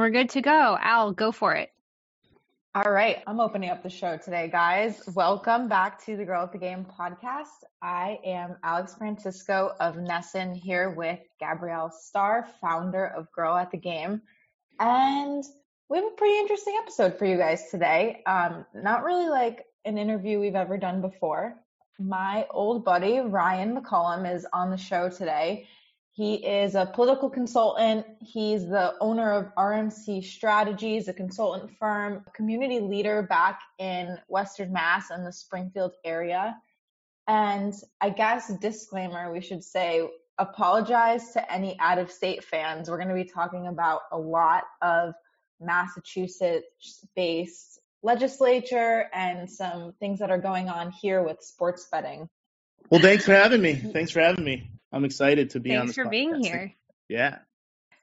we're good to go. Al, go for it. All right, I'm opening up the show today, guys. Welcome back to the Girl at the Game podcast. I am Alex Francisco of NESN here with Gabrielle Starr, founder of Girl at the Game. And we have a pretty interesting episode for you guys today. Um, not really like an interview we've ever done before. My old buddy, Ryan McCollum, is on the show today. He is a political consultant. He's the owner of RMC Strategies, a consultant firm, a community leader back in Western Mass and the Springfield area. And I guess, disclaimer, we should say apologize to any out of state fans. We're going to be talking about a lot of Massachusetts based legislature and some things that are going on here with sports betting. Well, thanks for having me. Thanks for having me. I'm excited to be thanks on. Thanks for being here. Yeah.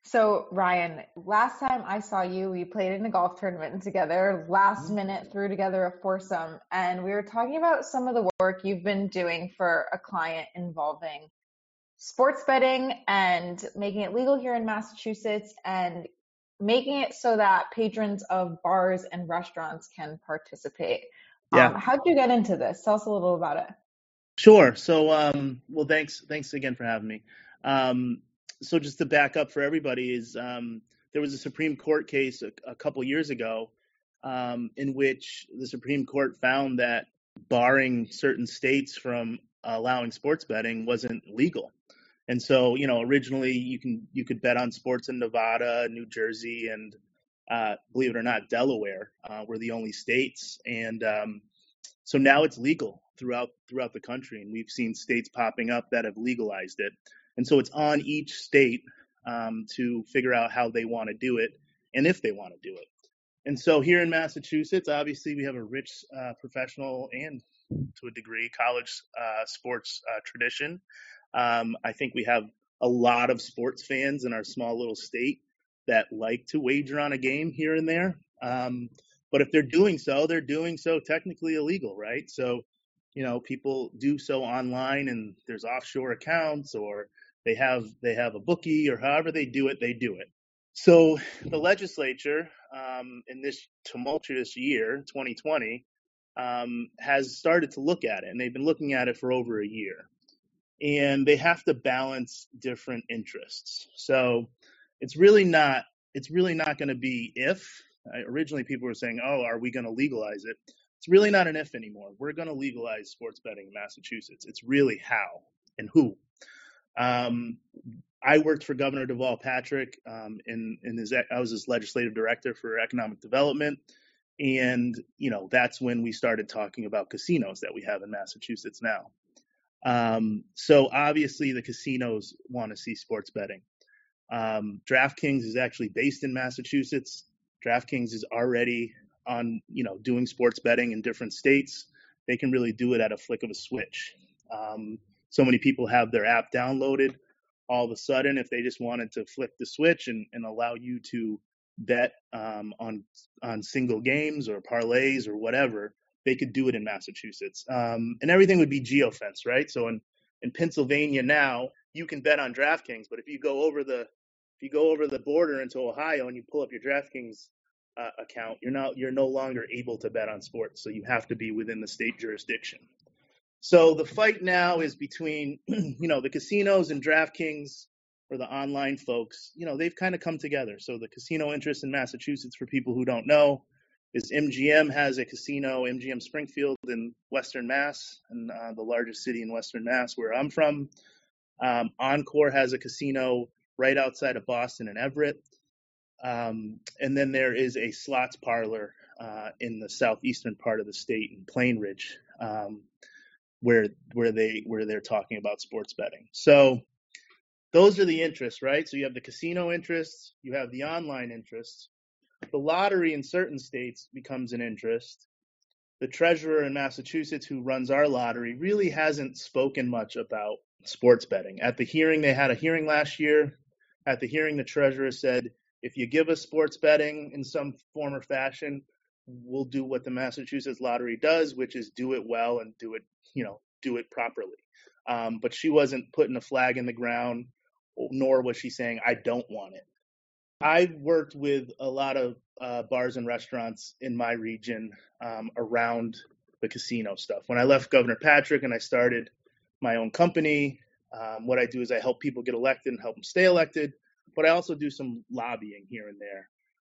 So, Ryan, last time I saw you, we played in a golf tournament together, last mm-hmm. minute threw together a foursome, and we were talking about some of the work you've been doing for a client involving sports betting and making it legal here in Massachusetts and making it so that patrons of bars and restaurants can participate. Yeah. Um, how'd you get into this? Tell us a little about it. Sure. So, um, well, thanks, thanks again for having me. Um, so, just to back up for everybody, is um, there was a Supreme Court case a, a couple years ago um, in which the Supreme Court found that barring certain states from allowing sports betting wasn't legal. And so, you know, originally you can you could bet on sports in Nevada, New Jersey, and uh, believe it or not, Delaware uh, were the only states. And um, so now it's legal throughout throughout the country, and we've seen states popping up that have legalized it. And so it's on each state um, to figure out how they want to do it and if they want to do it. And so here in Massachusetts, obviously we have a rich uh, professional and to a degree college uh, sports uh, tradition. Um, I think we have a lot of sports fans in our small little state that like to wager on a game here and there. Um, but if they're doing so, they're doing so technically illegal, right? So, you know, people do so online and there's offshore accounts or they have they have a bookie or however they do it, they do it. So the legislature um, in this tumultuous year, 2020, um, has started to look at it, and they've been looking at it for over a year and they have to balance different interests. So it's really not it's really not going to be if. Originally, people were saying, "Oh, are we going to legalize it?" It's really not an if anymore. We're going to legalize sports betting in Massachusetts. It's really how and who. Um, I worked for Governor Deval Patrick um, in in his I was his legislative director for economic development, and you know that's when we started talking about casinos that we have in Massachusetts now. Um, so obviously the casinos want to see sports betting. Um, DraftKings is actually based in Massachusetts. DraftKings is already on, you know, doing sports betting in different states. They can really do it at a flick of a switch. Um, so many people have their app downloaded. All of a sudden, if they just wanted to flip the switch and, and allow you to bet um, on on single games or parlays or whatever, they could do it in Massachusetts. Um, and everything would be geofence, right? So in, in Pennsylvania now, you can bet on DraftKings, but if you go over the if you go over the border into Ohio and you pull up your DraftKings uh, account, you're not you're no longer able to bet on sports. So you have to be within the state jurisdiction. So the fight now is between you know the casinos and DraftKings or the online folks. You know they've kind of come together. So the casino interest in Massachusetts, for people who don't know, is MGM has a casino, MGM Springfield in Western Mass, and uh, the largest city in Western Mass, where I'm from. Um, Encore has a casino right outside of Boston and Everett. Um, and then there is a slots parlor uh, in the southeastern part of the state in Plainridge, um, where where they where they're talking about sports betting. So those are the interests, right? So you have the casino interests, you have the online interests, the lottery in certain states becomes an interest. The treasurer in Massachusetts, who runs our lottery, really hasn't spoken much about sports betting. At the hearing, they had a hearing last year. At the hearing, the treasurer said, if you give us sports betting in some form or fashion, we'll do what the Massachusetts lottery does, which is do it well and do it, you know, do it properly. Um, but she wasn't putting a flag in the ground, nor was she saying, I don't want it. I worked with a lot of uh, bars and restaurants in my region um, around the casino stuff. When I left Governor Patrick and I started my own company, um, what I do is I help people get elected and help them stay elected, but I also do some lobbying here and there.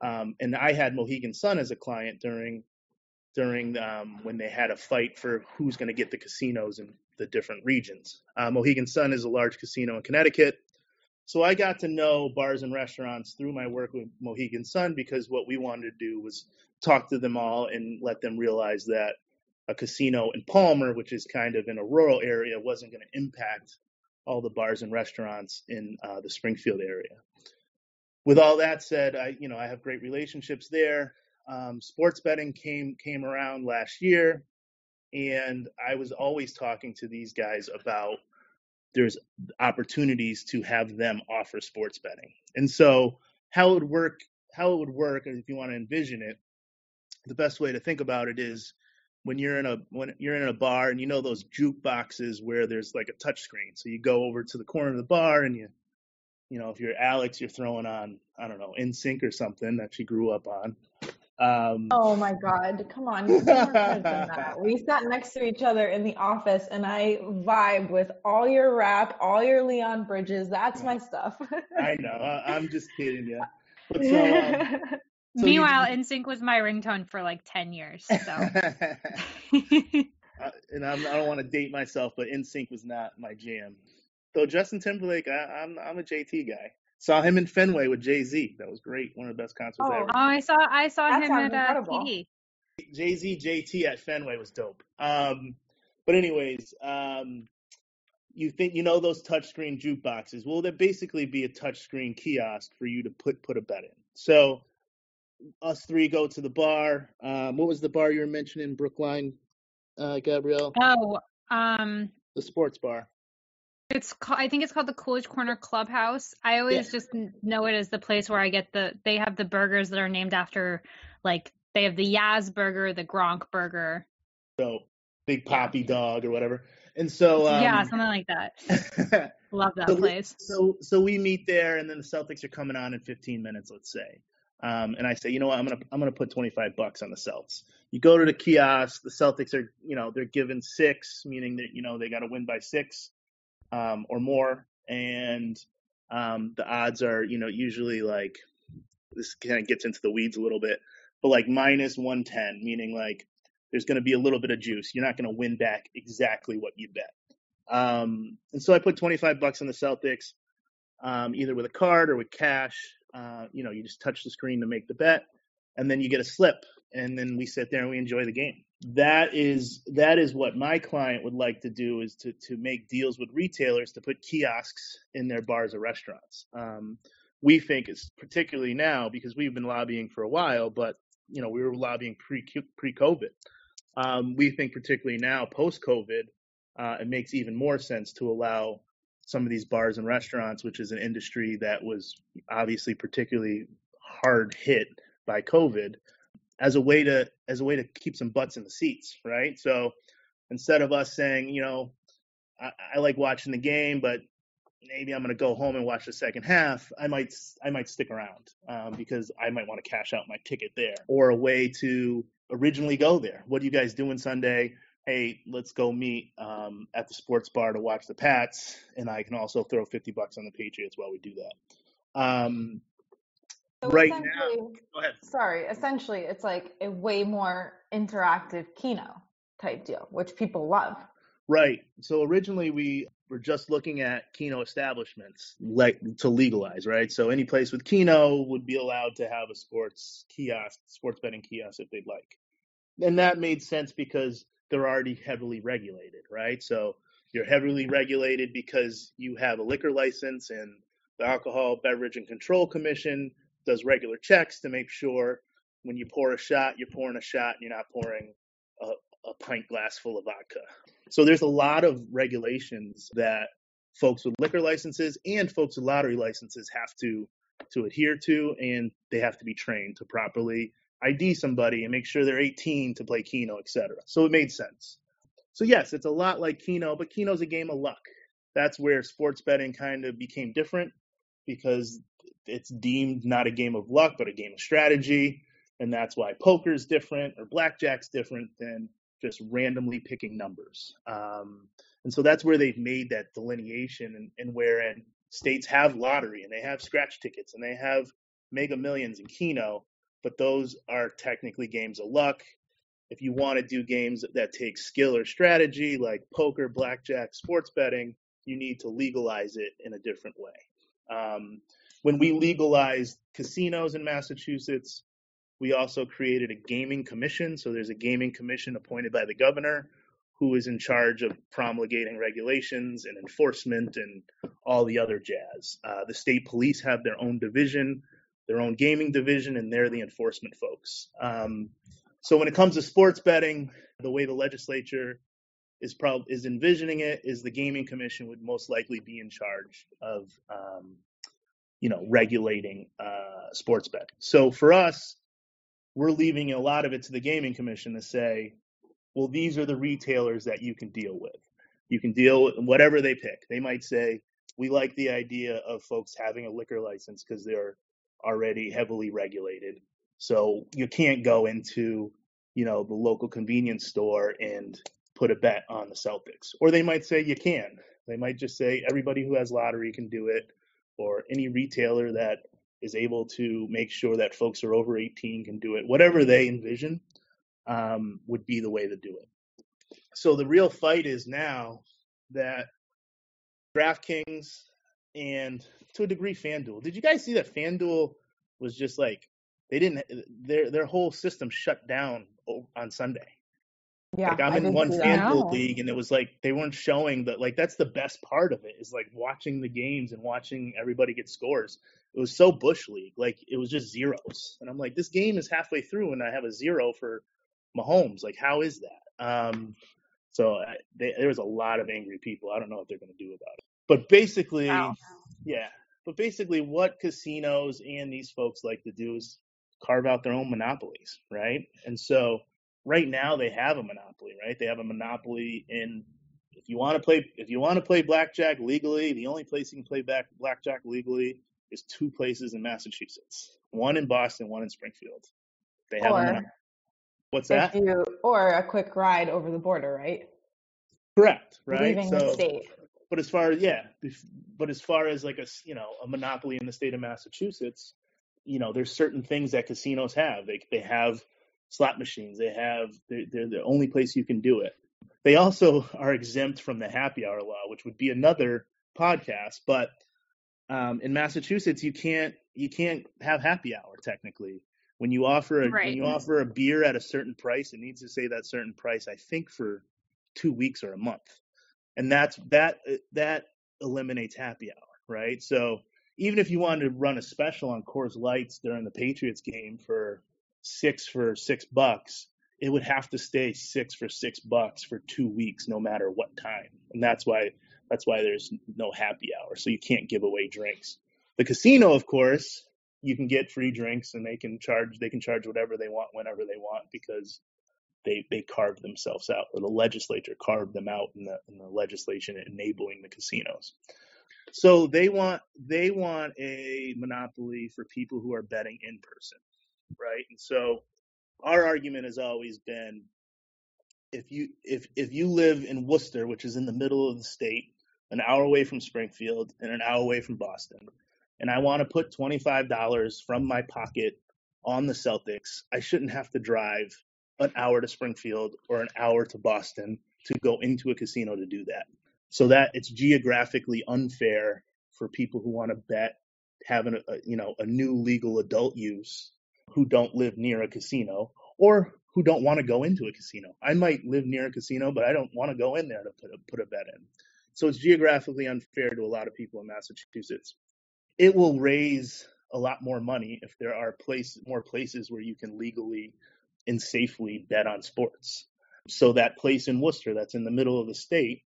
Um, and I had Mohegan Sun as a client during during um, when they had a fight for who's going to get the casinos in the different regions. Uh, Mohegan Sun is a large casino in Connecticut. So I got to know bars and restaurants through my work with Mohegan Sun because what we wanted to do was talk to them all and let them realize that a casino in Palmer, which is kind of in a rural area, wasn't going to impact all the bars and restaurants in uh, the Springfield area. With all that said, I you know I have great relationships there. Um, sports betting came came around last year, and I was always talking to these guys about there's opportunities to have them offer sports betting. And so how it would work, how it would work, if you want to envision it, the best way to think about it is when you're in a when you're in a bar and you know those jukeboxes where there's like a touch screen. So you go over to the corner of the bar and you you know, if you're Alex, you're throwing on, I don't know, NSYNC or something that she grew up on. Um, oh my God! Come on, we sat next to each other in the office, and I vibe with all your rap, all your Leon Bridges. That's my stuff. I know. I, am just kidding you. But so, um, so Meanwhile, you, NSYNC was my ringtone for like ten years. So. and I'm, I do not want to date myself, but NSYNC was not my jam. Though Justin Timberlake, I, I'm I'm a JT guy. Saw him in Fenway with Jay Z. That was great. One of the best concerts oh, ever. Oh, I saw I saw that him at uh, TD. Jay Z JT at Fenway was dope. Um, but anyways, um, you think you know those touchscreen jukeboxes? Well, they basically be a touchscreen kiosk for you to put put a bet in. So us three go to the bar. Um, what was the bar you were mentioning, Brookline, uh, Gabrielle? Oh, um, the sports bar. It's called, I think it's called the Coolidge Corner Clubhouse. I always yeah. just know it as the place where I get the they have the burgers that are named after like they have the Yaz burger, the Gronk burger. So Big Papi dog or whatever. And so um, Yeah, something like that. Love that so place. We, so so we meet there and then the Celtics are coming on in 15 minutes, let's say. Um, and I say, you know what, I'm gonna I'm gonna put 25 bucks on the Celts. You go to the kiosk, the Celtics are, you know, they're given six, meaning that you know they got to win by six um, or more, and um, the odds are, you know, usually like this kind of gets into the weeds a little bit, but like minus 110, meaning like there's going to be a little bit of juice. You're not going to win back exactly what you bet. Um, and so I put 25 bucks on the Celtics, um, either with a card or with cash. Uh, you know, you just touch the screen to make the bet, and then you get a slip, and then we sit there and we enjoy the game that is that is what my client would like to do is to to make deals with retailers to put kiosks in their bars or restaurants. Um, we think it's particularly now because we've been lobbying for a while, but you know we were lobbying pre pre COVID. Um, we think particularly now post COVID, uh, it makes even more sense to allow some of these bars and restaurants, which is an industry that was obviously particularly hard hit by COVID, as a way to as a way to keep some butts in the seats, right? So instead of us saying, you know, I, I like watching the game, but maybe I'm going to go home and watch the second half. I might I might stick around um, because I might want to cash out my ticket there, or a way to originally go there. What are you guys doing Sunday? Hey, let's go meet um, at the sports bar to watch the Pats, and I can also throw 50 bucks on the Patriots while we do that. Um, so right now, go ahead. Sorry, essentially, it's like a way more interactive Keno type deal, which people love. Right. So originally we were just looking at Keno establishments like to legalize, right? So any place with Keno would be allowed to have a sports kiosk, sports betting kiosk if they'd like. And that made sense because they're already heavily regulated, right? So you're heavily regulated because you have a liquor license and the Alcohol Beverage and Control Commission does regular checks to make sure when you pour a shot, you're pouring a shot and you're not pouring a, a pint glass full of vodka. So there's a lot of regulations that folks with liquor licenses and folks with lottery licenses have to to adhere to, and they have to be trained to properly ID somebody and make sure they're 18 to play Keno, etc. So it made sense. So yes, it's a lot like Keno, but Keno's a game of luck. That's where sports betting kind of became different because it's deemed not a game of luck, but a game of strategy. And that's why poker's different or blackjack's different than just randomly picking numbers. Um, and so that's where they've made that delineation and, and wherein states have lottery and they have scratch tickets and they have mega millions and Keno, but those are technically games of luck. If you want to do games that take skill or strategy, like poker, blackjack, sports betting, you need to legalize it in a different way. Um, when we legalized casinos in Massachusetts, we also created a gaming commission. So there's a gaming commission appointed by the governor who is in charge of promulgating regulations and enforcement and all the other jazz. Uh, the state police have their own division, their own gaming division, and they're the enforcement folks. Um, so when it comes to sports betting, the way the legislature is prob- is envisioning it is the gaming commission would most likely be in charge of um, you know regulating uh, sports betting. So for us, we're leaving a lot of it to the gaming commission to say, well, these are the retailers that you can deal with. You can deal with whatever they pick. They might say, we like the idea of folks having a liquor license because they're already heavily regulated. So you can't go into, you know, the local convenience store and put a bet on the Celtics. Or they might say you can. They might just say everybody who has lottery can do it, or any retailer that is able to make sure that folks are over 18 can do it. Whatever they envision um, would be the way to do it. So the real fight is now that DraftKings and to a degree FanDuel. Did you guys see that FanDuel was just like they didn't their their whole system shut down on Sunday. Yeah, like I'm in one FanDuel league, and it was like they weren't showing that. Like that's the best part of it is like watching the games and watching everybody get scores. It was so bush league, like it was just zeros, and I'm like, this game is halfway through, and I have a zero for Mahomes. Like, how is that? Um, so I, they, there was a lot of angry people. I don't know what they're going to do about it. But basically, wow. yeah. But basically, what casinos and these folks like to do is carve out their own monopolies, right? And so right now they have a monopoly, right? They have a monopoly in if you want to play if you want to play blackjack legally, the only place you can play back blackjack legally is two places in Massachusetts. One in Boston, one in Springfield. They have or, What's that? You, or a quick ride over the border, right? Correct, right? Leaving so, the state. But as far as yeah, but as far as like a you know a monopoly in the state of Massachusetts, you know there's certain things that casinos have. They they have slot machines. They have they're, they're the only place you can do it. They also are exempt from the happy hour law, which would be another podcast. But um, in Massachusetts, you can't you can't have happy hour technically when you offer a right. when you offer a beer at a certain price, it needs to say that certain price. I think for two weeks or a month, and that's that uh, that eliminates happy hour, right? So even if you wanted to run a special on Coors Lights during the Patriots game for six for six bucks, it would have to stay six for six bucks for two weeks, no matter what time, and that's why that's why there's no happy hour. So you can't give away drinks. The casino, of course, you can get free drinks and they can charge they can charge whatever they want whenever they want because they they carved themselves out or the legislature carved them out in the in the legislation enabling the casinos. So they want they want a monopoly for people who are betting in person, right? And so our argument has always been if you if if you live in Worcester, which is in the middle of the state, an hour away from Springfield and an hour away from Boston, and I want to put $25 from my pocket on the Celtics, I shouldn't have to drive an hour to Springfield or an hour to Boston to go into a casino to do that. So that it's geographically unfair for people who want to bet having a, you know a new legal adult use who don't live near a casino or who don't want to go into a casino. I might live near a casino, but I don't want to go in there to put a, put a bet in. So it's geographically unfair to a lot of people in Massachusetts it will raise a lot more money if there are place more places where you can legally and safely bet on sports. So that place in Worcester that's in the middle of the state,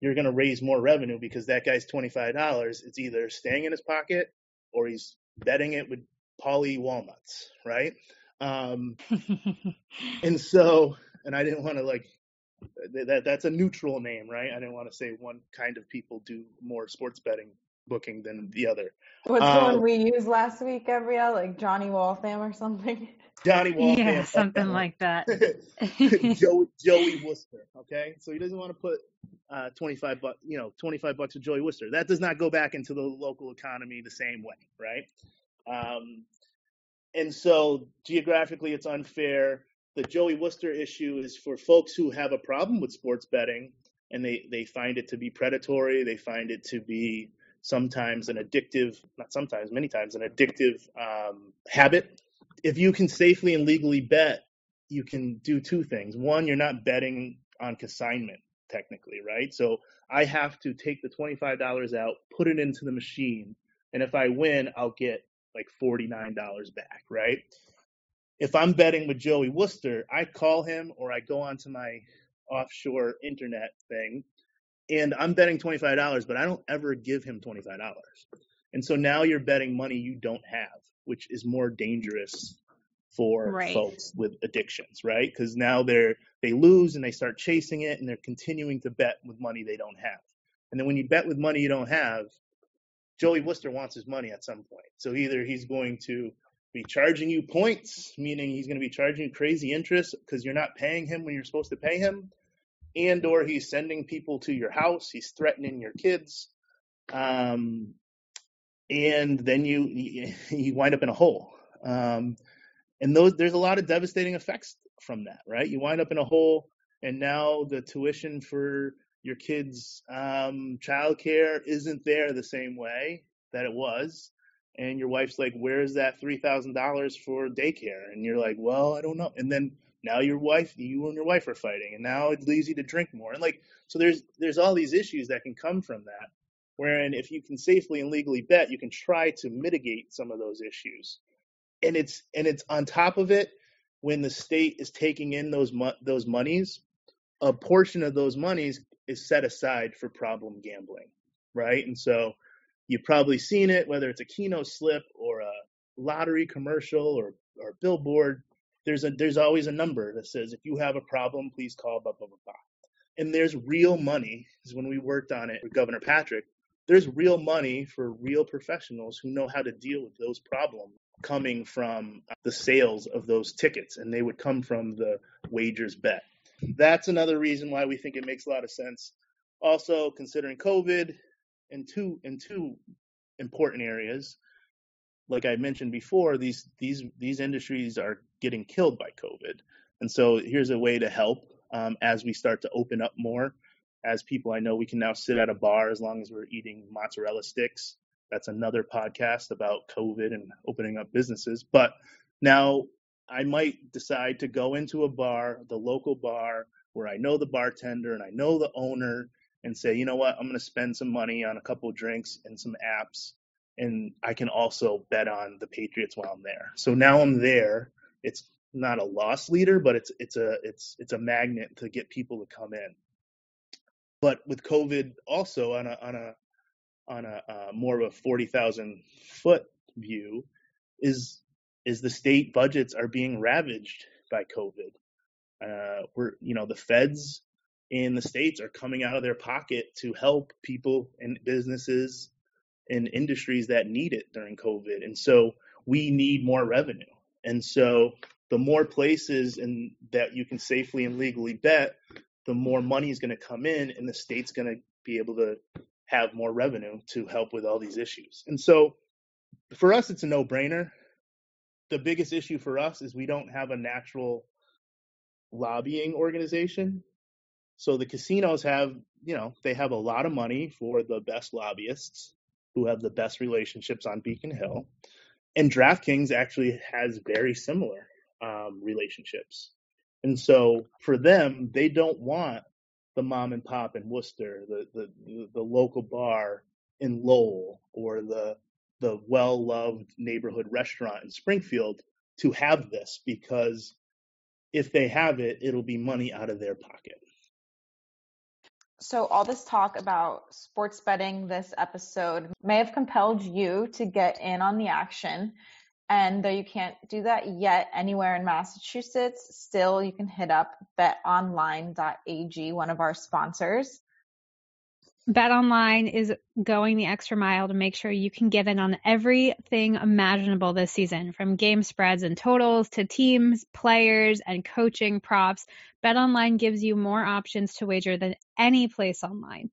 you're going to raise more revenue because that guy's $25. It's either staying in his pocket or he's betting it with Paulie walnuts, right? Um, and so, and I didn't want to like that. That's a neutral name, right? I didn't want to say one kind of people do more sports betting booking than the other. What's um, the one um, we used last week, Gabrielle? Like Johnny Waltham or something? Johnny Waltham. Yeah, something like that. Joey, Joey Worcester. Okay, so he doesn't want to put uh, 25 bucks, you know, 25 bucks of Joey Worcester. That does not go back into the local economy the same way, right? Um, and so geographically, it's unfair. The Joey Worcester issue is for folks who have a problem with sports betting and they, they find it to be predatory. They find it to be sometimes an addictive, not sometimes, many times, an addictive um, habit. If you can safely and legally bet, you can do two things. One, you're not betting on consignment, technically, right? So I have to take the $25 out, put it into the machine, and if I win, I'll get like $49 back, right? If I'm betting with Joey Worcester, I call him or I go onto my offshore internet thing and I'm betting $25, but I don't ever give him $25. And so now you're betting money you don't have, which is more dangerous for right. folks with addictions, right? Because now they're they lose and they start chasing it and they're continuing to bet with money they don't have. And then when you bet with money you don't have, Joey Worcester wants his money at some point. So either he's going to be charging you points, meaning he's going to be charging you crazy interest because you're not paying him when you're supposed to pay him, and or he's sending people to your house, he's threatening your kids, um, and then you you wind up in a hole. Um, and those there's a lot of devastating effects from that, right? You wind up in a hole, and now the tuition for your kids' um, childcare isn't there the same way that it was. And your wife's like, "Where's that three thousand dollars for daycare?" And you're like, "Well, I don't know." And then now your wife, you and your wife are fighting, and now it leads you to drink more. And like, so there's there's all these issues that can come from that. Wherein, if you can safely and legally bet, you can try to mitigate some of those issues. And it's and it's on top of it when the state is taking in those mo- those monies, a portion of those monies is set aside for problem gambling, right? And so you've probably seen it, whether it's a Keno slip or a lottery commercial or or billboard. There's a there's always a number that says if you have a problem, please call blah blah blah blah. And there's real money. Because when we worked on it with Governor Patrick, there's real money for real professionals who know how to deal with those problems coming from the sales of those tickets, and they would come from the wagers bet. That's another reason why we think it makes a lot of sense. Also, considering COVID in two in two important areas, like I mentioned before, these these these industries are getting killed by COVID, and so here's a way to help um, as we start to open up more. As people I know, we can now sit at a bar as long as we're eating mozzarella sticks. That's another podcast about COVID and opening up businesses. But now I might decide to go into a bar, the local bar, where I know the bartender and I know the owner, and say, you know what, I'm going to spend some money on a couple drinks and some apps, and I can also bet on the Patriots while I'm there. So now I'm there. It's not a loss leader, but it's it's a it's it's a magnet to get people to come in. But with COVID, also on a on a on a uh, more of a forty thousand foot view, is is the state budgets are being ravaged by COVID. Uh, we're, you know, the feds in the states are coming out of their pocket to help people and businesses and industries that need it during COVID. And so we need more revenue. And so the more places and that you can safely and legally bet, the more money is going to come in and the state's going to be able to have more revenue to help with all these issues. And so for us, it's a no brainer the biggest issue for us is we don't have a natural lobbying organization. So the casinos have, you know, they have a lot of money for the best lobbyists who have the best relationships on Beacon Hill. And DraftKings actually has very similar um, relationships. And so for them, they don't want the mom and pop in Worcester, the, the, the local bar in Lowell, or the the well loved neighborhood restaurant in Springfield to have this because if they have it, it'll be money out of their pocket. So, all this talk about sports betting this episode may have compelled you to get in on the action. And though you can't do that yet anywhere in Massachusetts, still you can hit up betonline.ag, one of our sponsors. BetOnline is going the extra mile to make sure you can get in on everything imaginable this season, from game spreads and totals to teams, players, and coaching props. BetOnline gives you more options to wager than any place online.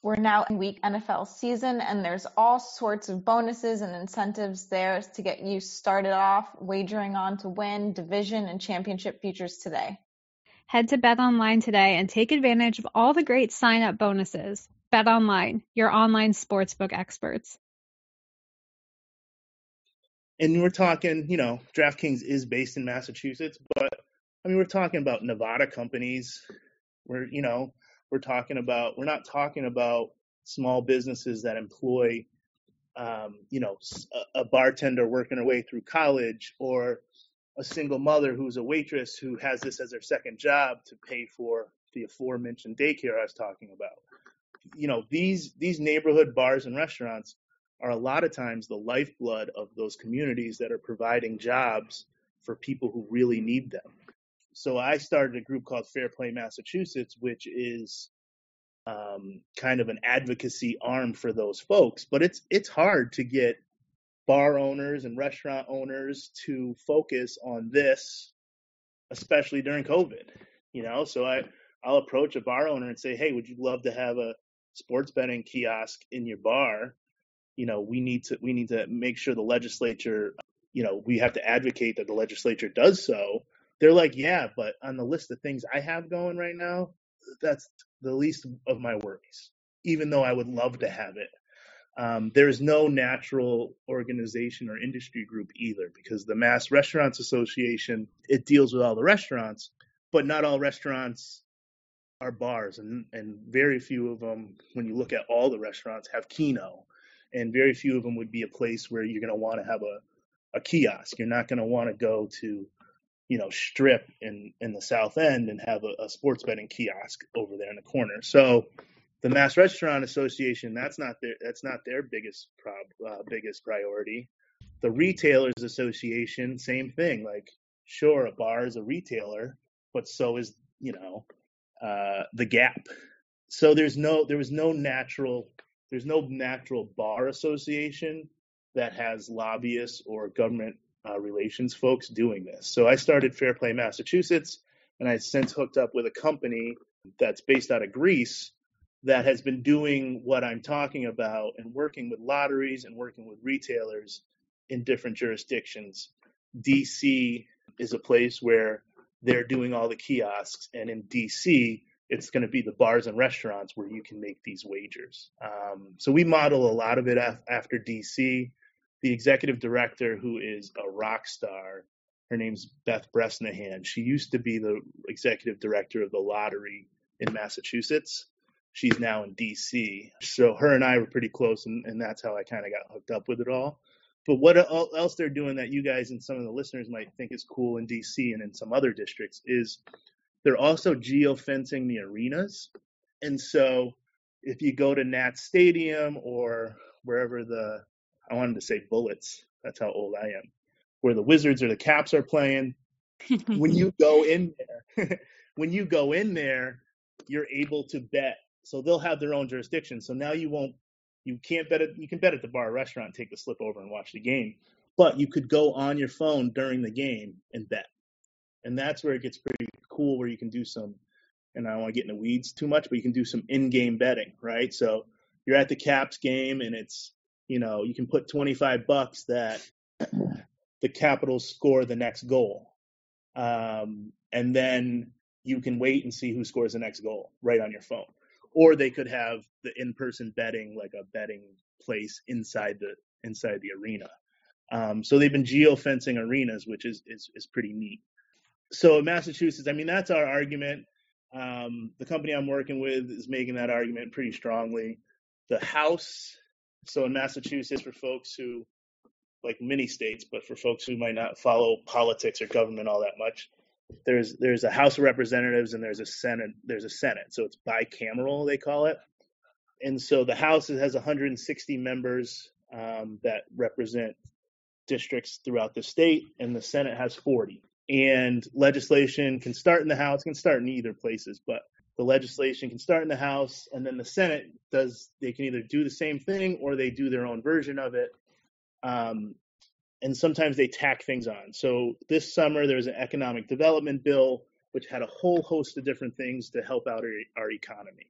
We're now in week NFL season, and there's all sorts of bonuses and incentives there to get you started off wagering on to win division and championship futures today. Head to BetOnline today and take advantage of all the great sign up bonuses. BetOnline, your online sportsbook experts. And we're talking, you know, DraftKings is based in Massachusetts, but I mean, we're talking about Nevada companies. We're, you know, we're talking about, we're not talking about small businesses that employ, um, you know, a, a bartender working her way through college or a single mother who's a waitress who has this as her second job to pay for the aforementioned daycare I was talking about. You know, these these neighborhood bars and restaurants are a lot of times the lifeblood of those communities that are providing jobs for people who really need them. So I started a group called Fair Play Massachusetts, which is um, kind of an advocacy arm for those folks. But it's it's hard to get bar owners and restaurant owners to focus on this, especially during COVID. You know, so I I'll approach a bar owner and say, hey, would you love to have a sports betting kiosk in your bar? You know, we need to we need to make sure the legislature, you know, we have to advocate that the legislature does so. They're like, yeah, but on the list of things I have going right now, that's the least of my worries. Even though I would love to have it, um, there's no natural organization or industry group either because the Mass Restaurants Association it deals with all the restaurants, but not all restaurants are bars, and and very few of them, when you look at all the restaurants, have Keno, and very few of them would be a place where you're going to want to have a a kiosk. You're not going to want to go to you know Strip in in the South End and have a, a sports betting kiosk over there in the corner. So the Mass Restaurant Association that's not their that's not their biggest prob uh, biggest priority. The Retailers Association, same thing. Like, sure, a bar is a retailer, but so is you know uh, the Gap. So there's no there was no natural there's no natural bar association that has lobbyists or government uh, relations folks doing this. So I started Fair Play Massachusetts, and I since hooked up with a company that's based out of Greece that has been doing what I'm talking about and working with lotteries and working with retailers in different jurisdictions. DC is a place where they're doing all the kiosks, and in DC, it's going to be the bars and restaurants where you can make these wagers. Um, so we model a lot of it af- after DC. The executive director, who is a rock star, her name's Beth Bresnahan. She used to be the executive director of the lottery in Massachusetts she's now in DC. So her and I were pretty close, and, and that's how I kind of got hooked up with it all. But what else they're doing that you guys and some of the listeners might think is cool in DC and in some other districts is they're also geofencing the arenas. And so if you go to Nat Stadium or wherever the, I wanted to say Bullets, that's how old I am, where the Wizards or the Caps are playing, when you go in there, when you go in there, you're able to bet so they'll have their own jurisdiction. So now you won't, you can't bet it. You can bet at the bar restaurant, take the slip over and watch the game, but you could go on your phone during the game and bet. And that's where it gets pretty cool, where you can do some, and I don't want to get in the weeds too much, but you can do some in-game betting, right? So you're at the Caps game and it's, you know, you can put 25 bucks that the Capitals score the next goal. Um, and then you can wait and see who scores the next goal right on your phone or they could have the in-person betting like a betting place inside the inside the arena. Um, so they've been geofencing arenas, which is, is is pretty neat. So Massachusetts, I mean, that's our argument. Um, the company I'm working with is making that argument pretty strongly. The House, so in Massachusetts, for folks who like many states, but for folks who might not follow politics or government all that much, there's there's a House of Representatives and there's a Senate there's a Senate, so it's bicameral they call it. And so the House has 160 members um, that represent districts throughout the state, and the Senate has 40. And legislation can start in the House, can start in either places, but the legislation can start in the House, and then the Senate does. They can either do the same thing or they do their own version of it. Um, and sometimes they tack things on. So this summer there was an economic development bill which had a whole host of different things to help out our, our economy.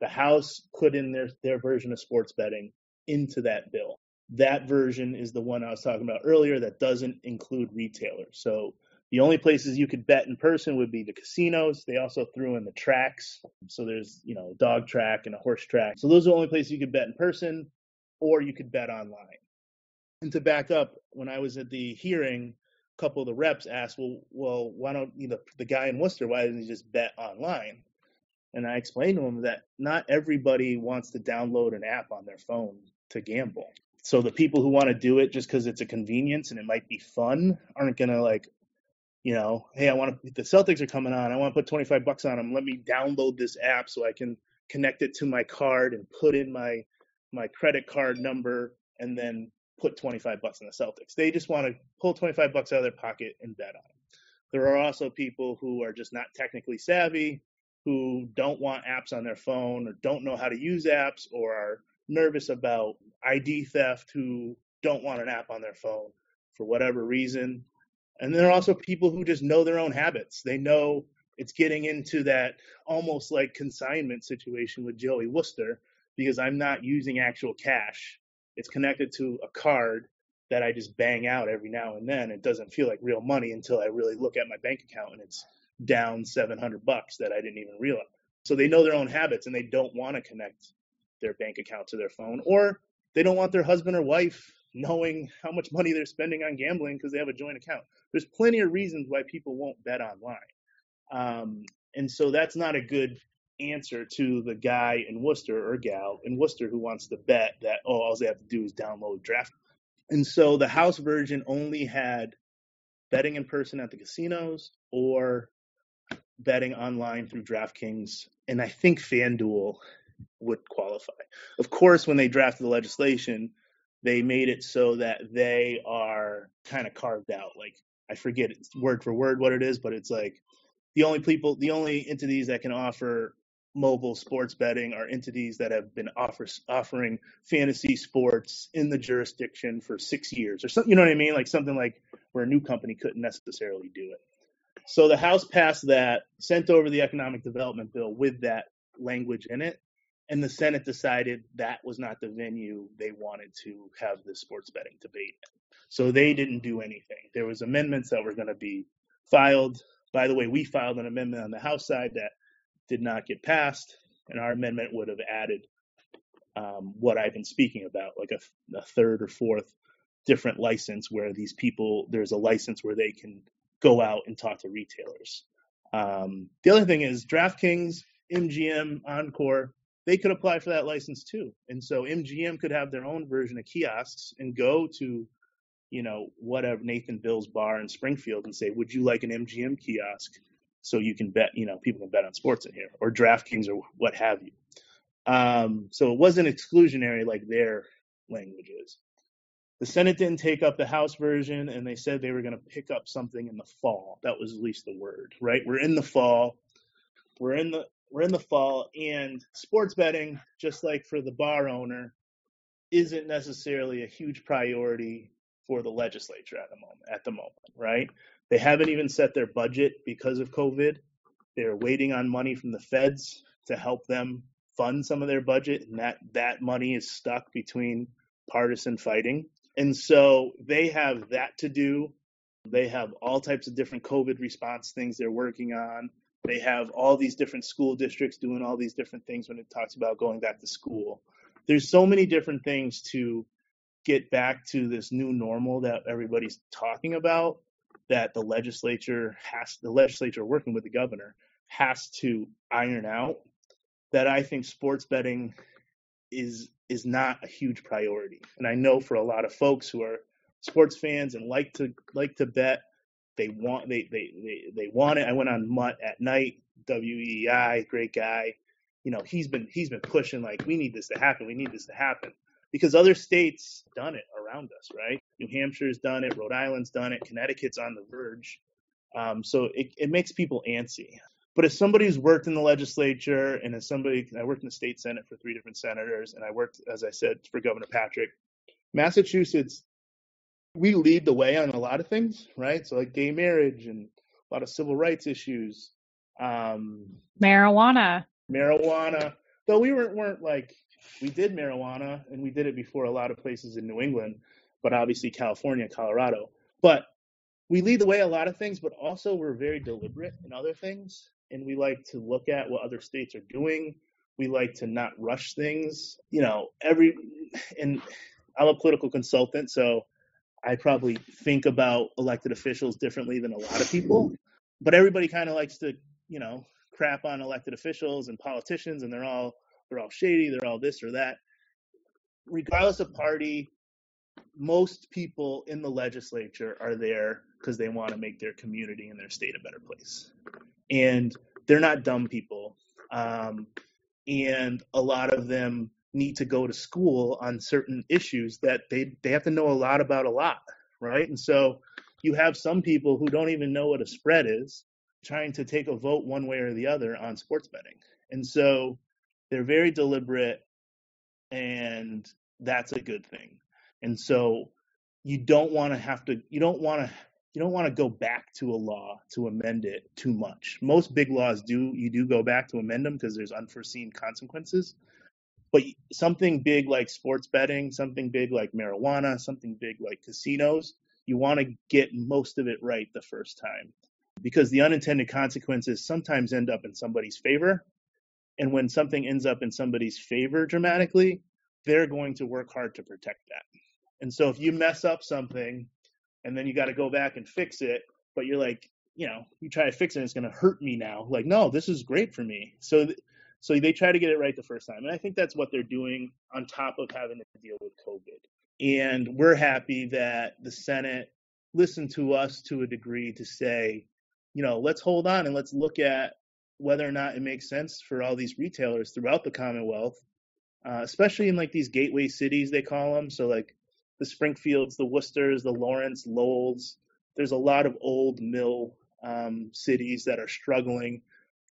The House put in their, their version of sports betting into that bill. That version is the one I was talking about earlier that doesn't include retailers. So the only places you could bet in person would be the casinos. They also threw in the tracks. So there's, you know, a dog track and a horse track. So those are the only places you could bet in person or you could bet online. And to back up, when I was at the hearing, a couple of the reps asked, "Well, well, why don't you know the guy in Worcester? Why doesn't he just bet online?" And I explained to him that not everybody wants to download an app on their phone to gamble. So the people who want to do it just because it's a convenience and it might be fun aren't gonna like, you know, hey, I want to. The Celtics are coming on. I want to put 25 bucks on them. Let me download this app so I can connect it to my card and put in my my credit card number and then put 25 bucks in the Celtics. They just want to pull 25 bucks out of their pocket and bet on them. There are also people who are just not technically savvy, who don't want apps on their phone or don't know how to use apps or are nervous about ID theft who don't want an app on their phone for whatever reason. And there are also people who just know their own habits. They know it's getting into that almost like consignment situation with Joey Worcester because I'm not using actual cash it's connected to a card that I just bang out every now and then. It doesn't feel like real money until I really look at my bank account and it's down 700 bucks that I didn't even realize. So they know their own habits and they don't want to connect their bank account to their phone or they don't want their husband or wife knowing how much money they're spending on gambling because they have a joint account. There's plenty of reasons why people won't bet online. Um, and so that's not a good answer to the guy in Worcester or gal in Worcester who wants to bet that oh all they have to do is download draft. And so the house version only had betting in person at the casinos or betting online through DraftKings and I think FanDuel would qualify. Of course, when they drafted the legislation, they made it so that they are kind of carved out. Like I forget word for word what it is, but it's like the only people, the only entities that can offer mobile sports betting are entities that have been offer, offering fantasy sports in the jurisdiction for six years or something. You know what I mean? Like something like where a new company couldn't necessarily do it. So the House passed that, sent over the economic development bill with that language in it, and the Senate decided that was not the venue they wanted to have the sports betting debate. in. So they didn't do anything. There was amendments that were going to be filed. By the way, we filed an amendment on the House side that did not get passed, and our amendment would have added um, what I've been speaking about, like a, a, third or fourth different license where these people, there's a license where they can go out and talk to retailers. Um, the other thing is DraftKings, MGM, Encore, they could apply for that license too. And so MGM could have their own version of kiosks and go to, you know, whatever Nathan Bill's bar in Springfield and say, would you like an MGM kiosk? so you can bet, you know, people can bet on sports in here or DraftKings or what have you. Um, so it wasn't exclusionary like their language is. The Senate didn't take up the House version, and they said they were going to pick up something in the fall. That was at least the word, right? We're in the fall. We're in the we're in the fall, and sports betting, just like for the bar owner, isn't necessarily a huge priority for the legislature at the moment. At the moment, right? They haven't even set their budget because of COVID. They're waiting on money from the feds to help them fund some of their budget, and that that money is stuck between partisan fighting. And so they have that to do. They have all types of different COVID response things they're working on. They have all these different school districts doing all these different things when it talks about going back to school. There's so many different things to get back to this new normal that everybody's talking about that the legislature has the legislature working with the governor has to iron out that I think sports betting is is not a huge priority. And I know for a lot of folks who are sports fans and like to like to bet, they want they they they, they want it. I went on Mutt at night, WEEI, great guy. You know, he's been he's been pushing like we need this to happen, we need this to happen because other states done it around us, right? New Hampshire's done it, Rhode Island's done it, Connecticut's on the verge. Um, so it, it makes people antsy. But as somebody who's worked in the legislature and as somebody, I worked in the state senate for three different senators, and I worked, as I said, for Governor Patrick. Massachusetts, we lead the way on a lot of things, right? So like gay marriage and a lot of civil rights issues, um, marijuana, marijuana. Though we weren't weren't like we did marijuana and we did it before a lot of places in New England, but obviously California, Colorado. But we lead the way a lot of things, but also we're very deliberate in other things, and we like to look at what other states are doing. We like to not rush things. You know, every and I'm a political consultant, so I probably think about elected officials differently than a lot of people. But everybody kind of likes to, you know, crap on elected officials and politicians, and they're all they're all shady, they're all this or that. Regardless of party, most people in the legislature are there because they want to make their community and their state a better place, and they're not dumb people. Um, and a lot of them need to go to school on certain issues that they they have to know a lot about a lot, right? And so you have some people who don't even know what a spread is trying to take a vote one way or the other on sports betting. And so they're very deliberate and that's a good thing. And so you don't want to have to you don't want to you don't want to go back to a law to amend it too much. Most big laws do you do go back to amend them because there's unforeseen consequences. But something big like sports betting, something big like marijuana, something big like casinos, you want to get most of it right the first time because the unintended consequences sometimes end up in somebody's favor. And when something ends up in somebody's favor dramatically, they're going to work hard to protect that. And so if you mess up something and then you got to go back and fix it, but you're like, you know, you try to fix it, it's going to hurt me now. Like, no, this is great for me. So so they try to get it right the first time. And I think that's what they're doing on top of having to deal with COVID. And we're happy that the Senate listened to us to a degree to say, you know, let's hold on and let's look at whether or not it makes sense for all these retailers throughout the Commonwealth, uh, especially in like these gateway cities, they call them. So, like the Springfields, the Worcesters, the Lawrence, Lowells. There's a lot of old mill um, cities that are struggling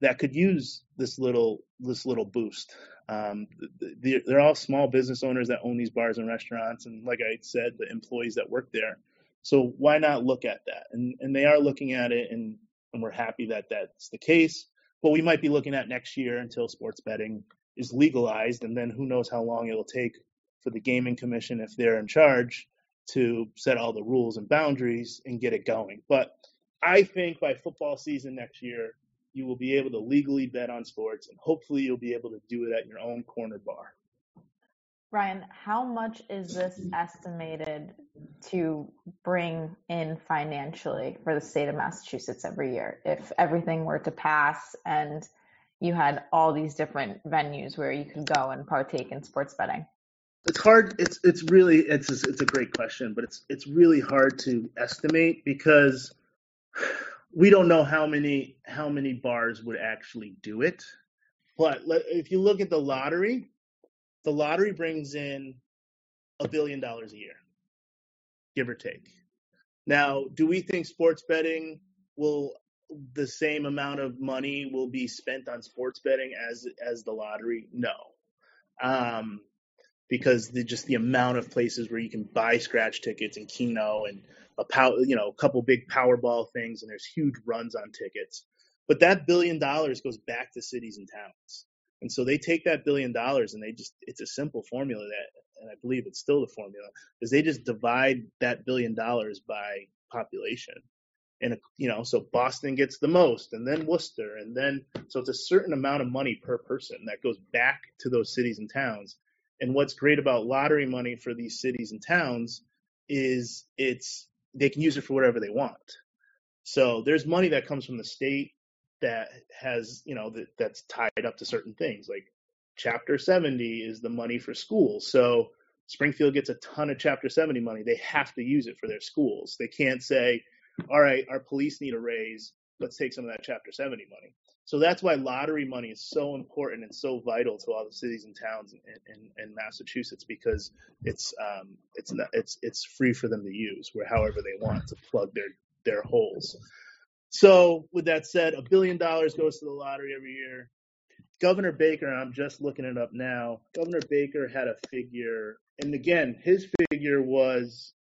that could use this little this little boost. Um, they're all small business owners that own these bars and restaurants, and like I said, the employees that work there. So why not look at that? And and they are looking at it, and and we're happy that that's the case. But we might be looking at next year until sports betting is legalized, and then who knows how long it'll take for the gaming commission if they're in charge to set all the rules and boundaries and get it going. But I think by football season next year, you will be able to legally bet on sports and hopefully you'll be able to do it at your own corner bar. Ryan, how much is this estimated to bring in financially for the state of Massachusetts every year if everything were to pass and you had all these different venues where you could go and partake in sports betting? It's hard. It's it's really it's it's a great question, but it's it's really hard to estimate because we don't know how many how many bars would actually do it. But if you look at the lottery, the lottery brings in a billion dollars a year, give or take. Now, do we think sports betting will the same amount of money will be spent on sports betting as as the lottery? No, um, because the, just the amount of places where you can buy scratch tickets and Keno and a pow, you know, a couple big Powerball things, and there's huge runs on tickets. But that billion dollars goes back to cities and towns. And so they take that billion dollars and they just, it's a simple formula that, and I believe it's still the formula, is they just divide that billion dollars by population. And, you know, so Boston gets the most and then Worcester. And then, so it's a certain amount of money per person that goes back to those cities and towns. And what's great about lottery money for these cities and towns is it's they can use it for whatever they want. So there's money that comes from the state that has, you know, that, that's tied up to certain things. Like Chapter 70 is the money for schools. So Springfield gets a ton of Chapter 70 money. They have to use it for their schools. They can't say, all right, our police need a raise. Let's take some of that Chapter 70 money. So that's why lottery money is so important and so vital to all the cities and towns in, in, in Massachusetts because it's um, it's not, it's it's free for them to use where however they want to plug their their holes. So, with that said, a billion dollars goes to the lottery every year. Governor Baker, I'm just looking it up now. Governor Baker had a figure, and again, his figure was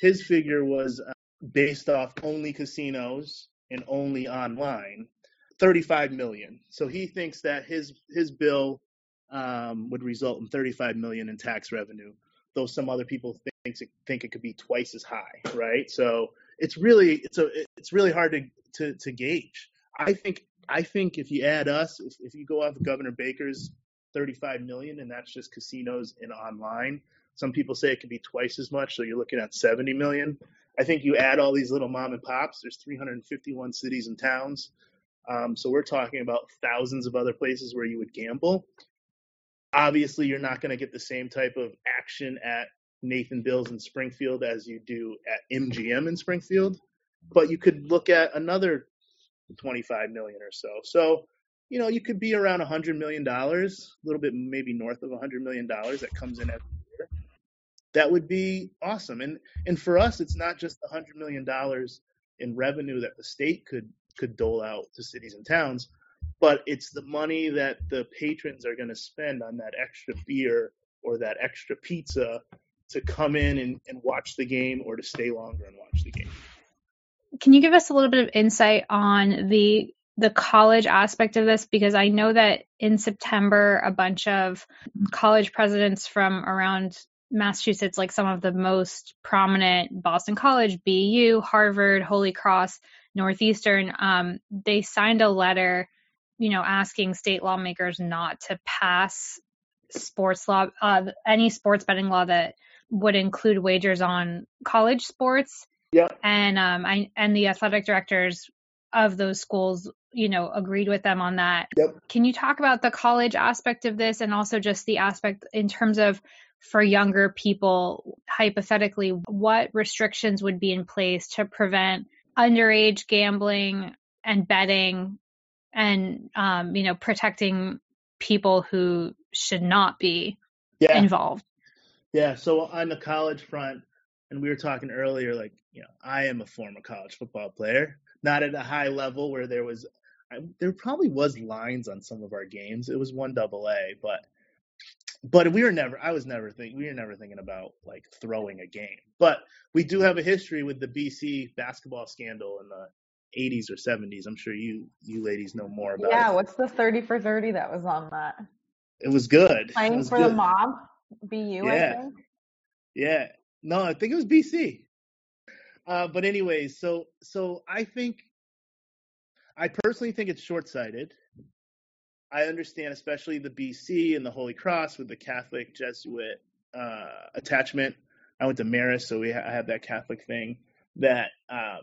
his figure was uh, based off only casinos and only online, 35 million. So he thinks that his his bill um, would result in 35 million in tax revenue, though some other people think it, think it could be twice as high, right? So it's really it's a it's really hard to to, to gauge. I think I think if you add us, if, if you go off of Governor Baker's 35 million, and that's just casinos and online. Some people say it could be twice as much, so you're looking at 70 million. I think you add all these little mom and pops. There's 351 cities and towns, um, so we're talking about thousands of other places where you would gamble. Obviously, you're not going to get the same type of action at Nathan Bills in Springfield as you do at MGM in Springfield, but you could look at another 25 million or so. So, you know, you could be around 100 million dollars, a little bit maybe north of 100 million dollars that comes in every year. That would be awesome. And and for us, it's not just 100 million dollars in revenue that the state could could dole out to cities and towns, but it's the money that the patrons are going to spend on that extra beer or that extra pizza to come in and, and watch the game or to stay longer and watch the game. Can you give us a little bit of insight on the the college aspect of this because I know that in September a bunch of college presidents from around Massachusetts, like some of the most prominent Boston College, BU, Harvard, Holy Cross, Northeastern, um, they signed a letter, you know, asking state lawmakers not to pass sports law, uh, any sports betting law that would include wagers on college sports. Yeah. And um, I and the athletic directors of those schools, you know, agreed with them on that. Yep. Can you talk about the college aspect of this and also just the aspect in terms of for younger people, hypothetically, what restrictions would be in place to prevent underage gambling and betting and, um, you know, protecting people who should not be yeah. involved? Yeah. So on the college front, and we were talking earlier, like, you know, I am a former college football player, not at a high level where there was, I, there probably was lines on some of our games. It was one double A, but, but we were never, I was never thinking, we were never thinking about like throwing a game. But we do have a history with the BC basketball scandal in the 80s or 70s. I'm sure you, you ladies know more about yeah, it. what's the 30 for 30 that was on that? It was good. Playing was for good. the mob, BU, Yeah. I think. Yeah. No, I think it was BC. Uh, but anyways, so so I think I personally think it's short-sighted. I understand, especially the BC and the Holy Cross with the Catholic Jesuit uh, attachment. I went to Marist, so we ha- I have that Catholic thing that um,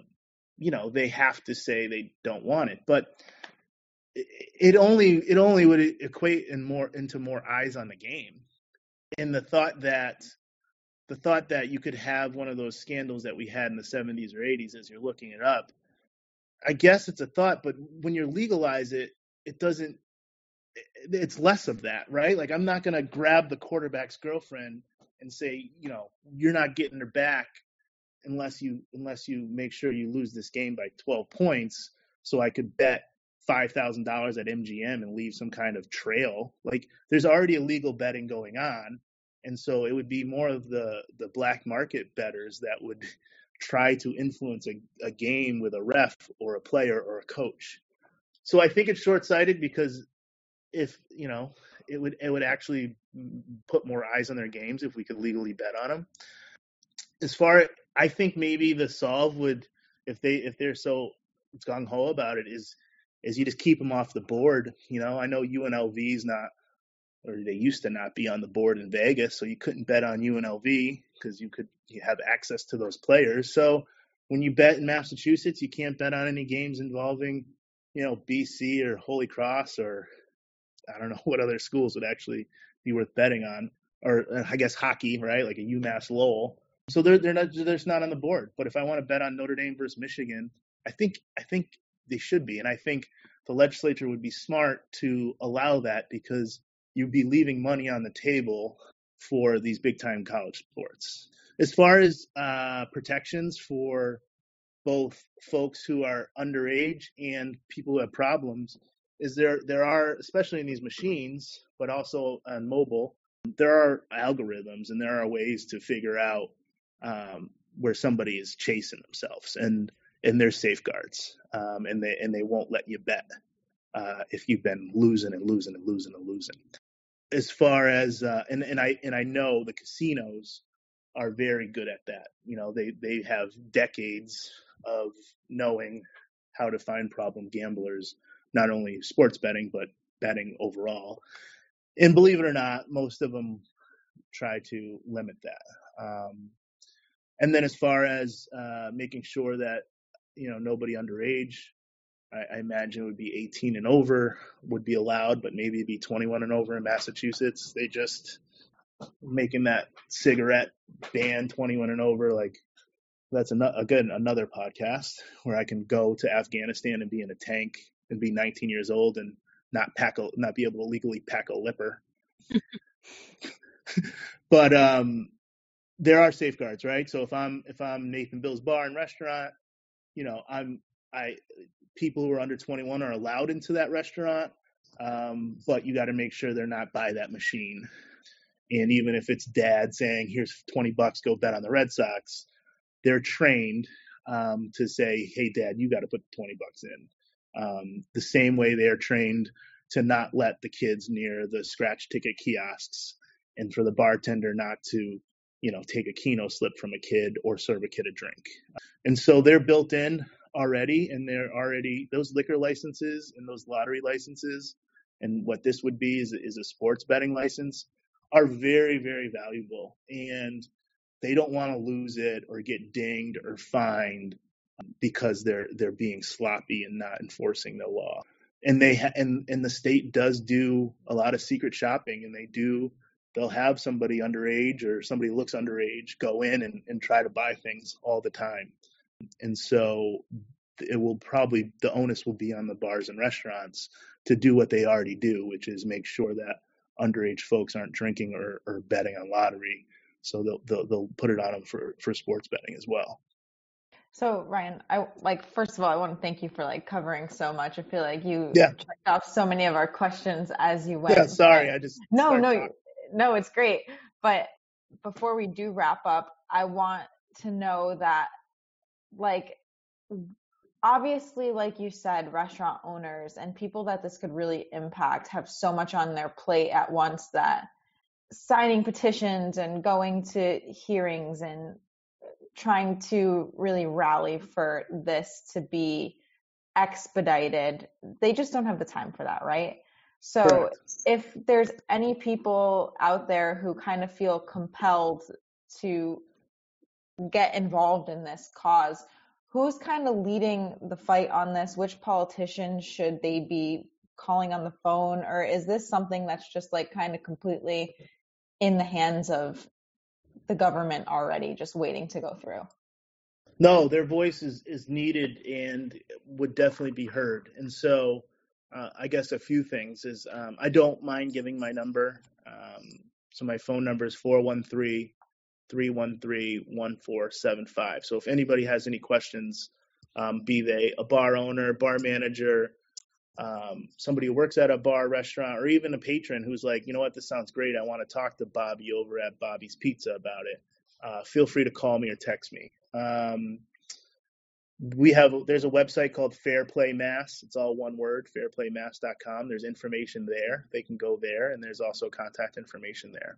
you know they have to say they don't want it, but it, only it only would equate in more into more eyes on the game, and the thought that the thought that you could have one of those scandals that we had in the 70s or 80s as you're looking it up i guess it's a thought but when you legalize it it doesn't it's less of that right like i'm not going to grab the quarterback's girlfriend and say you know you're not getting her back unless you unless you make sure you lose this game by 12 points so i could bet $5000 at mgm and leave some kind of trail like there's already illegal betting going on and so it would be more of the the black market betters that would try to influence a, a game with a ref or a player or a coach. So I think it's short sighted because if you know it would it would actually put more eyes on their games if we could legally bet on them. As far I think maybe the solve would if they if they're so gung ho about it is is you just keep them off the board. You know I know UNLV is not or they used to not be on the board in Vegas, so you couldn't bet on UNLV because you could you have access to those players. So when you bet in Massachusetts, you can't bet on any games involving, you know, BC or Holy Cross or I don't know what other schools would actually be worth betting on, or uh, I guess hockey, right? Like a UMass Lowell. So they're they're not they're just not on the board. But if I want to bet on Notre Dame versus Michigan, I think I think they should be, and I think the legislature would be smart to allow that because you'd be leaving money on the table for these big time college sports. As far as uh, protections for both folks who are underage and people who have problems is there there are especially in these machines but also on mobile there are algorithms and there are ways to figure out um, where somebody is chasing themselves and and there's safeguards um, and they and they won't let you bet uh, if you've been losing and losing and losing and losing. As far as uh, and and I and I know the casinos are very good at that. You know they they have decades of knowing how to find problem gamblers not only sports betting but betting overall and believe it or not, most of them try to limit that. Um, and then as far as uh, making sure that you know nobody underage, I, I, imagine would be 18 and over would be allowed, but maybe it'd be 21 and over in Massachusetts. They just making that cigarette ban 21 and over like that's a, again another podcast where I can go to Afghanistan and be in a tank and be 19 years old and not pack a, not be able to legally pack a lipper. but um, there are safeguards, right? So if I'm if I'm Nathan Bill's bar and restaurant, you know, I'm I people who are under 21 are allowed into that restaurant, um, but you got to make sure they're not by that machine. And even if it's dad saying, "Here's 20 bucks, go bet on the Red Sox," they're trained um, to say, "Hey, dad, you got to put 20 bucks in." Um, the same way they are trained to not let the kids near the scratch ticket kiosks and for the bartender not to you know take a keno slip from a kid or serve a kid a drink. And so they're built in already and they're already those liquor licenses and those lottery licenses and what this would be is, is a sports betting license are very very valuable and they don't want to lose it or get dinged or fined because they're they're being sloppy and not enforcing the law. And they ha- and and the state does do a lot of secret shopping, and they do they'll have somebody underage or somebody looks underage go in and, and try to buy things all the time. And so it will probably the onus will be on the bars and restaurants to do what they already do, which is make sure that underage folks aren't drinking or, or betting on lottery. So they'll, they'll, they'll put it on them for, for sports betting as well. So Ryan, I like first of all, I want to thank you for like covering so much. I feel like you yeah. checked off so many of our questions as you went. Yeah, sorry, I just no, no, talking. no, it's great. But before we do wrap up, I want to know that, like, obviously, like you said, restaurant owners and people that this could really impact have so much on their plate at once that signing petitions and going to hearings and trying to really rally for this to be expedited. They just don't have the time for that, right? So Correct. if there's any people out there who kind of feel compelled to get involved in this cause, who's kind of leading the fight on this? Which politicians should they be calling on the phone? Or is this something that's just like kind of completely in the hands of the government already, just waiting to go through. No, their voice is, is needed and would definitely be heard. And so, uh, I guess a few things is um, I don't mind giving my number. Um, so my phone number is 413 313 1475. So if anybody has any questions, um, be they a bar owner, bar manager, um, somebody who works at a bar, restaurant, or even a patron who's like, you know what, this sounds great. I want to talk to Bobby over at Bobby's Pizza about it. Uh, feel free to call me or text me. Um, we have there's a website called Fair Play Mass. It's all one word, fairplaymass.com. There's information there. They can go there, and there's also contact information there.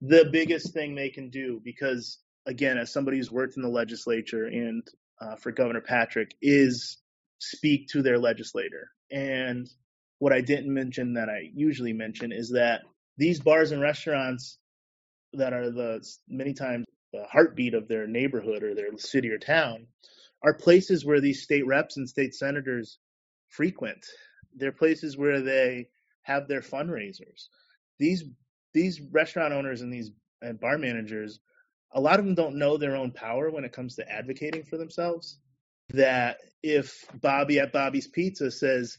The biggest thing they can do, because again, as somebody who's worked in the legislature and uh, for Governor Patrick, is speak to their legislator. And what I didn't mention that I usually mention is that these bars and restaurants that are the many times the heartbeat of their neighborhood or their city or town are places where these state reps and state senators frequent. They're places where they have their fundraisers. These these restaurant owners and these and bar managers, a lot of them don't know their own power when it comes to advocating for themselves that if Bobby at Bobby's Pizza says,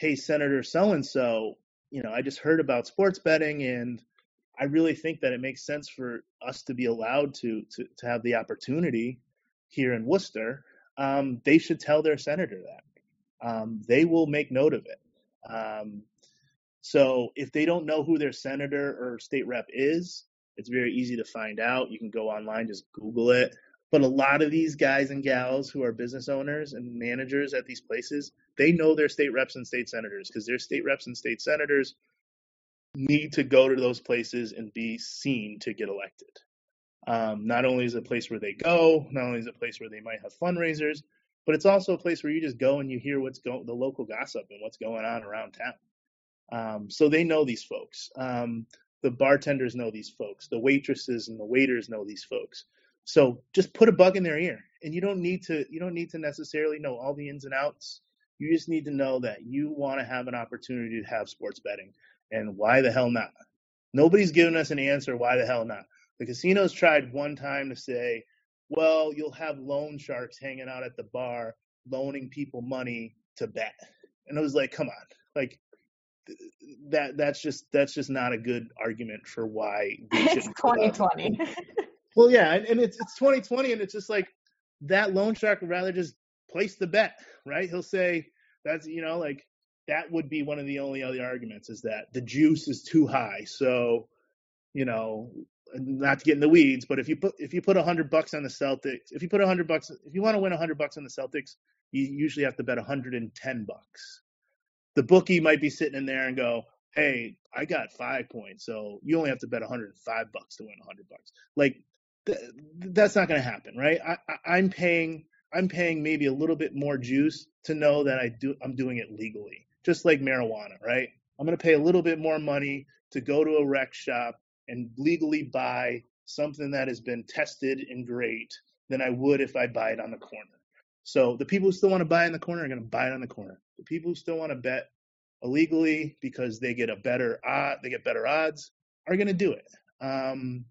"Hey, Senator so and so, you know, I just heard about sports betting and I really think that it makes sense for us to be allowed to to, to have the opportunity here in Worcester um, they should tell their senator that. Um, they will make note of it. Um, so if they don't know who their senator or state rep is, it's very easy to find out. You can go online, just Google it. But a lot of these guys and gals who are business owners and managers at these places, they know their state reps and state senators because their state reps and state senators need to go to those places and be seen to get elected. Um, not only is it a place where they go, not only is it a place where they might have fundraisers, but it's also a place where you just go and you hear what's going, the local gossip and what's going on around town. Um, so they know these folks. Um, the bartenders know these folks. The waitresses and the waiters know these folks. So just put a bug in their ear, and you don't need to. You don't need to necessarily know all the ins and outs. You just need to know that you want to have an opportunity to have sports betting, and why the hell not? Nobody's given us an answer. Why the hell not? The casinos tried one time to say, well, you'll have loan sharks hanging out at the bar, loaning people money to bet. And I was like, come on, like that that's just that's just not a good argument for why it's 2020 well yeah and, and, it's it's 2020 and it's just like that loan shark would rather just place the bet right? He'll say that's you know like that would be one of the only other arguments is that the juice is too high. So you know not to get in the weeds but if you put if you put hundred bucks on the celtics if you put hundred bucks if you want to win hundred bucks on the celtics you usually have to bet 110 bucks. The bookie might be sitting in there and go, "Hey, I got five points, so you only have to bet 105 bucks to win 100 bucks." Like th- that's not going to happen, right? I, I, I'm paying I'm paying maybe a little bit more juice to know that I do I'm doing it legally, just like marijuana, right? I'm going to pay a little bit more money to go to a rec shop and legally buy something that has been tested and great than I would if I buy it on the corner. So the people who still want to buy in the corner are going to buy it on the corner. The people who still want to bet illegally because they get a better odd, they get better odds, are going to do it. Um,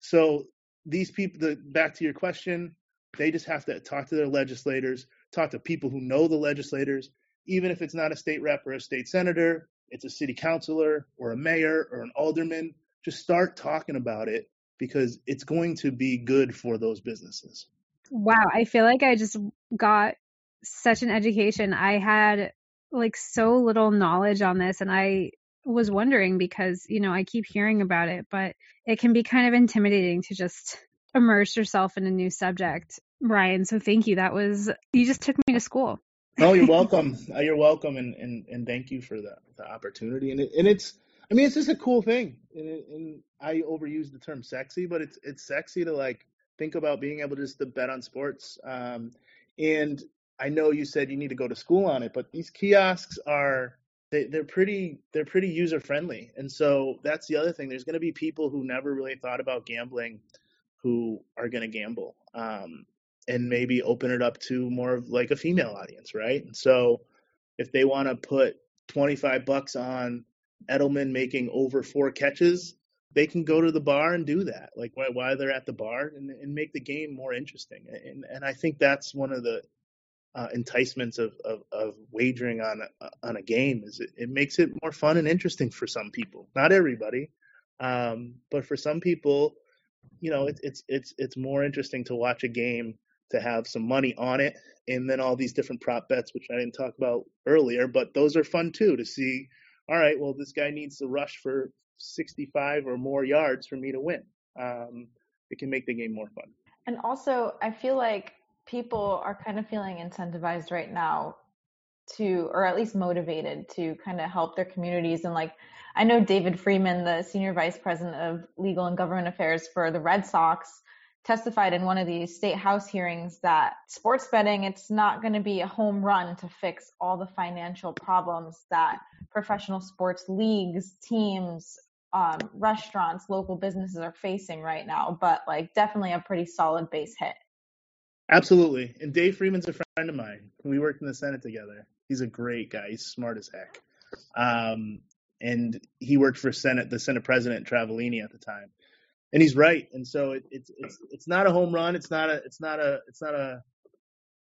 so these people, the, back to your question, they just have to talk to their legislators, talk to people who know the legislators, even if it's not a state rep or a state senator, it's a city councilor or a mayor or an alderman. Just start talking about it because it's going to be good for those businesses. Wow, I feel like I just got such an education. I had like so little knowledge on this and I was wondering because, you know, I keep hearing about it, but it can be kind of intimidating to just immerse yourself in a new subject. Ryan, so thank you. That was you just took me to school. oh, you're welcome. Uh, you're welcome, and, and and thank you for the the opportunity. And it, and it's, I mean, it's just a cool thing. And, it, and I overuse the term sexy, but it's it's sexy to like think about being able to just to bet on sports. Um, and I know you said you need to go to school on it, but these kiosks are they, they're pretty they're pretty user friendly, and so that's the other thing. There's going to be people who never really thought about gambling, who are going to gamble, um, and maybe open it up to more of like a female audience, right? And so if they want to put 25 bucks on Edelman making over four catches, they can go to the bar and do that, like while they're at the bar, and, and make the game more interesting. And and I think that's one of the uh, enticements of, of, of wagering on a, on a game is it, it makes it more fun and interesting for some people. Not everybody, um, but for some people, you know, it's it's it's it's more interesting to watch a game to have some money on it, and then all these different prop bets, which I didn't talk about earlier, but those are fun too to see. All right, well, this guy needs to rush for 65 or more yards for me to win. Um, it can make the game more fun. And also, I feel like people are kind of feeling incentivized right now to, or at least motivated to kind of help their communities. And like, I know David Friedman, the senior vice president of legal and government affairs for the Red Sox, testified in one of these state house hearings that sports betting it's not going to be a home run to fix all the financial problems that professional sports leagues teams um, restaurants local businesses are facing right now but like definitely a pretty solid base hit absolutely and dave friedman's a friend of mine we worked in the senate together he's a great guy he's smart as heck um, and he worked for senate the senate president Travaglini at the time and he's right. And so it, it's it's it's not a home run. It's not a it's not a it's not a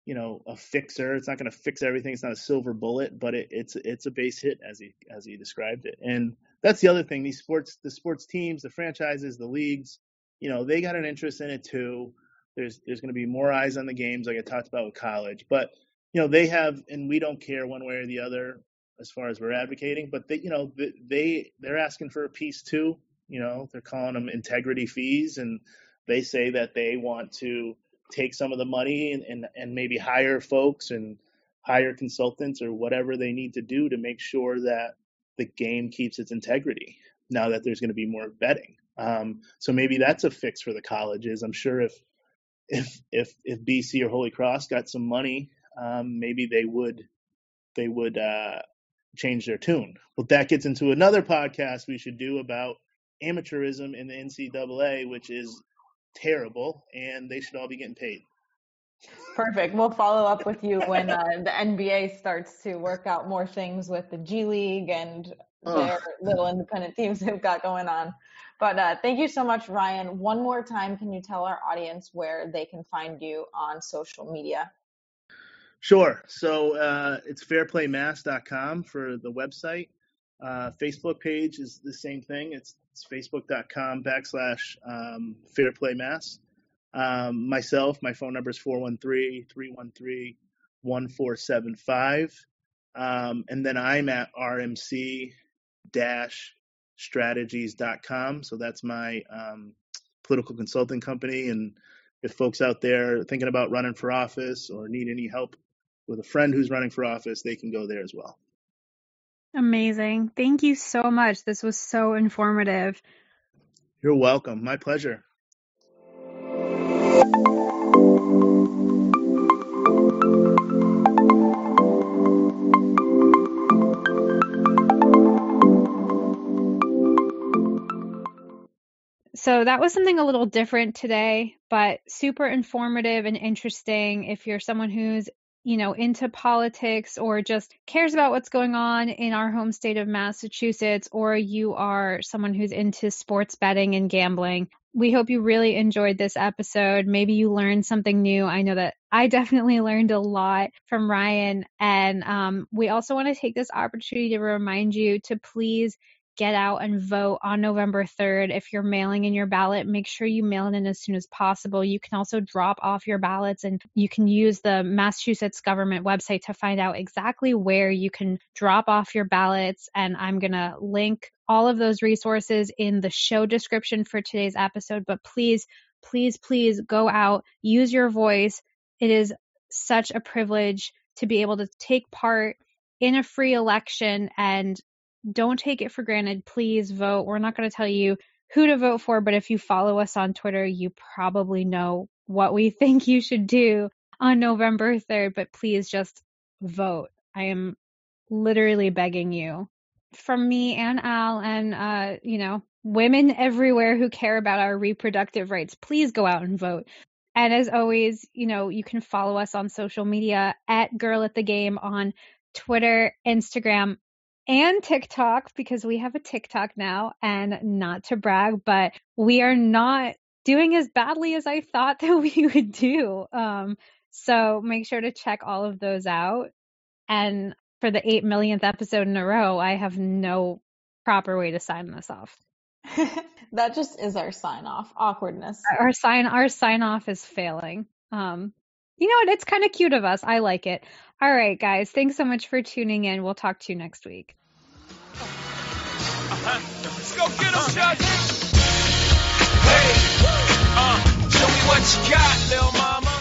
you know a fixer. It's not going to fix everything. It's not a silver bullet, but it, it's it's a base hit as he as he described it. And that's the other thing. These sports the sports teams, the franchises, the leagues, you know, they got an interest in it too. There's there's going to be more eyes on the games, like I talked about with college. But you know, they have, and we don't care one way or the other as far as we're advocating. But they, you know, they they're asking for a piece too. You know, they're calling them integrity fees, and they say that they want to take some of the money and, and, and maybe hire folks and hire consultants or whatever they need to do to make sure that the game keeps its integrity now that there's going to be more betting. Um, so maybe that's a fix for the colleges. I'm sure if if if if BC or Holy Cross got some money, um, maybe they would they would uh, change their tune. Well, that gets into another podcast we should do about amateurism in the NCAA, which is terrible, and they should all be getting paid. Perfect. We'll follow up with you when uh, the NBA starts to work out more things with the G League and their little independent teams they've got going on. But uh, thank you so much, Ryan. One more time, can you tell our audience where they can find you on social media? Sure. So uh, it's fairplaymass.com for the website. Uh, Facebook page is the same thing. It's, it's facebook.com backslash um, fairplaymass. Um, myself, my phone number is 413 313 1475. Um, and then I'm at RMC strategies.com. So that's my um, political consulting company. And if folks out there thinking about running for office or need any help with a friend who's running for office, they can go there as well. Amazing. Thank you so much. This was so informative. You're welcome. My pleasure. So that was something a little different today, but super informative and interesting if you're someone who's you know, into politics or just cares about what's going on in our home state of Massachusetts, or you are someone who's into sports betting and gambling. We hope you really enjoyed this episode. Maybe you learned something new. I know that I definitely learned a lot from Ryan. And um, we also want to take this opportunity to remind you to please get out and vote on November 3rd. If you're mailing in your ballot, make sure you mail it in as soon as possible. You can also drop off your ballots and you can use the Massachusetts government website to find out exactly where you can drop off your ballots. And I'm going to link all of those resources in the show description for today's episode. But please, please, please go out, use your voice. It is such a privilege to be able to take part in a free election and don't take it for granted. Please vote. We're not going to tell you who to vote for, but if you follow us on Twitter, you probably know what we think you should do on November 3rd, but please just vote. I am literally begging you. From me and Al and uh, you know, women everywhere who care about our reproductive rights, please go out and vote. And as always, you know, you can follow us on social media at Girl at the Game on Twitter, Instagram, and TikTok because we have a TikTok now and not to brag, but we are not doing as badly as I thought that we would do. Um, so make sure to check all of those out. And for the 8 millionth episode in a row, I have no proper way to sign this off. that just is our sign off awkwardness. Our sign our sign off is failing. Um, you know what? It's kind of cute of us. I like it. All right, guys. Thanks so much for tuning in. We'll talk to you next week. Uh-huh. Let's go get him, uh-huh. Hey, uh, show me what you got,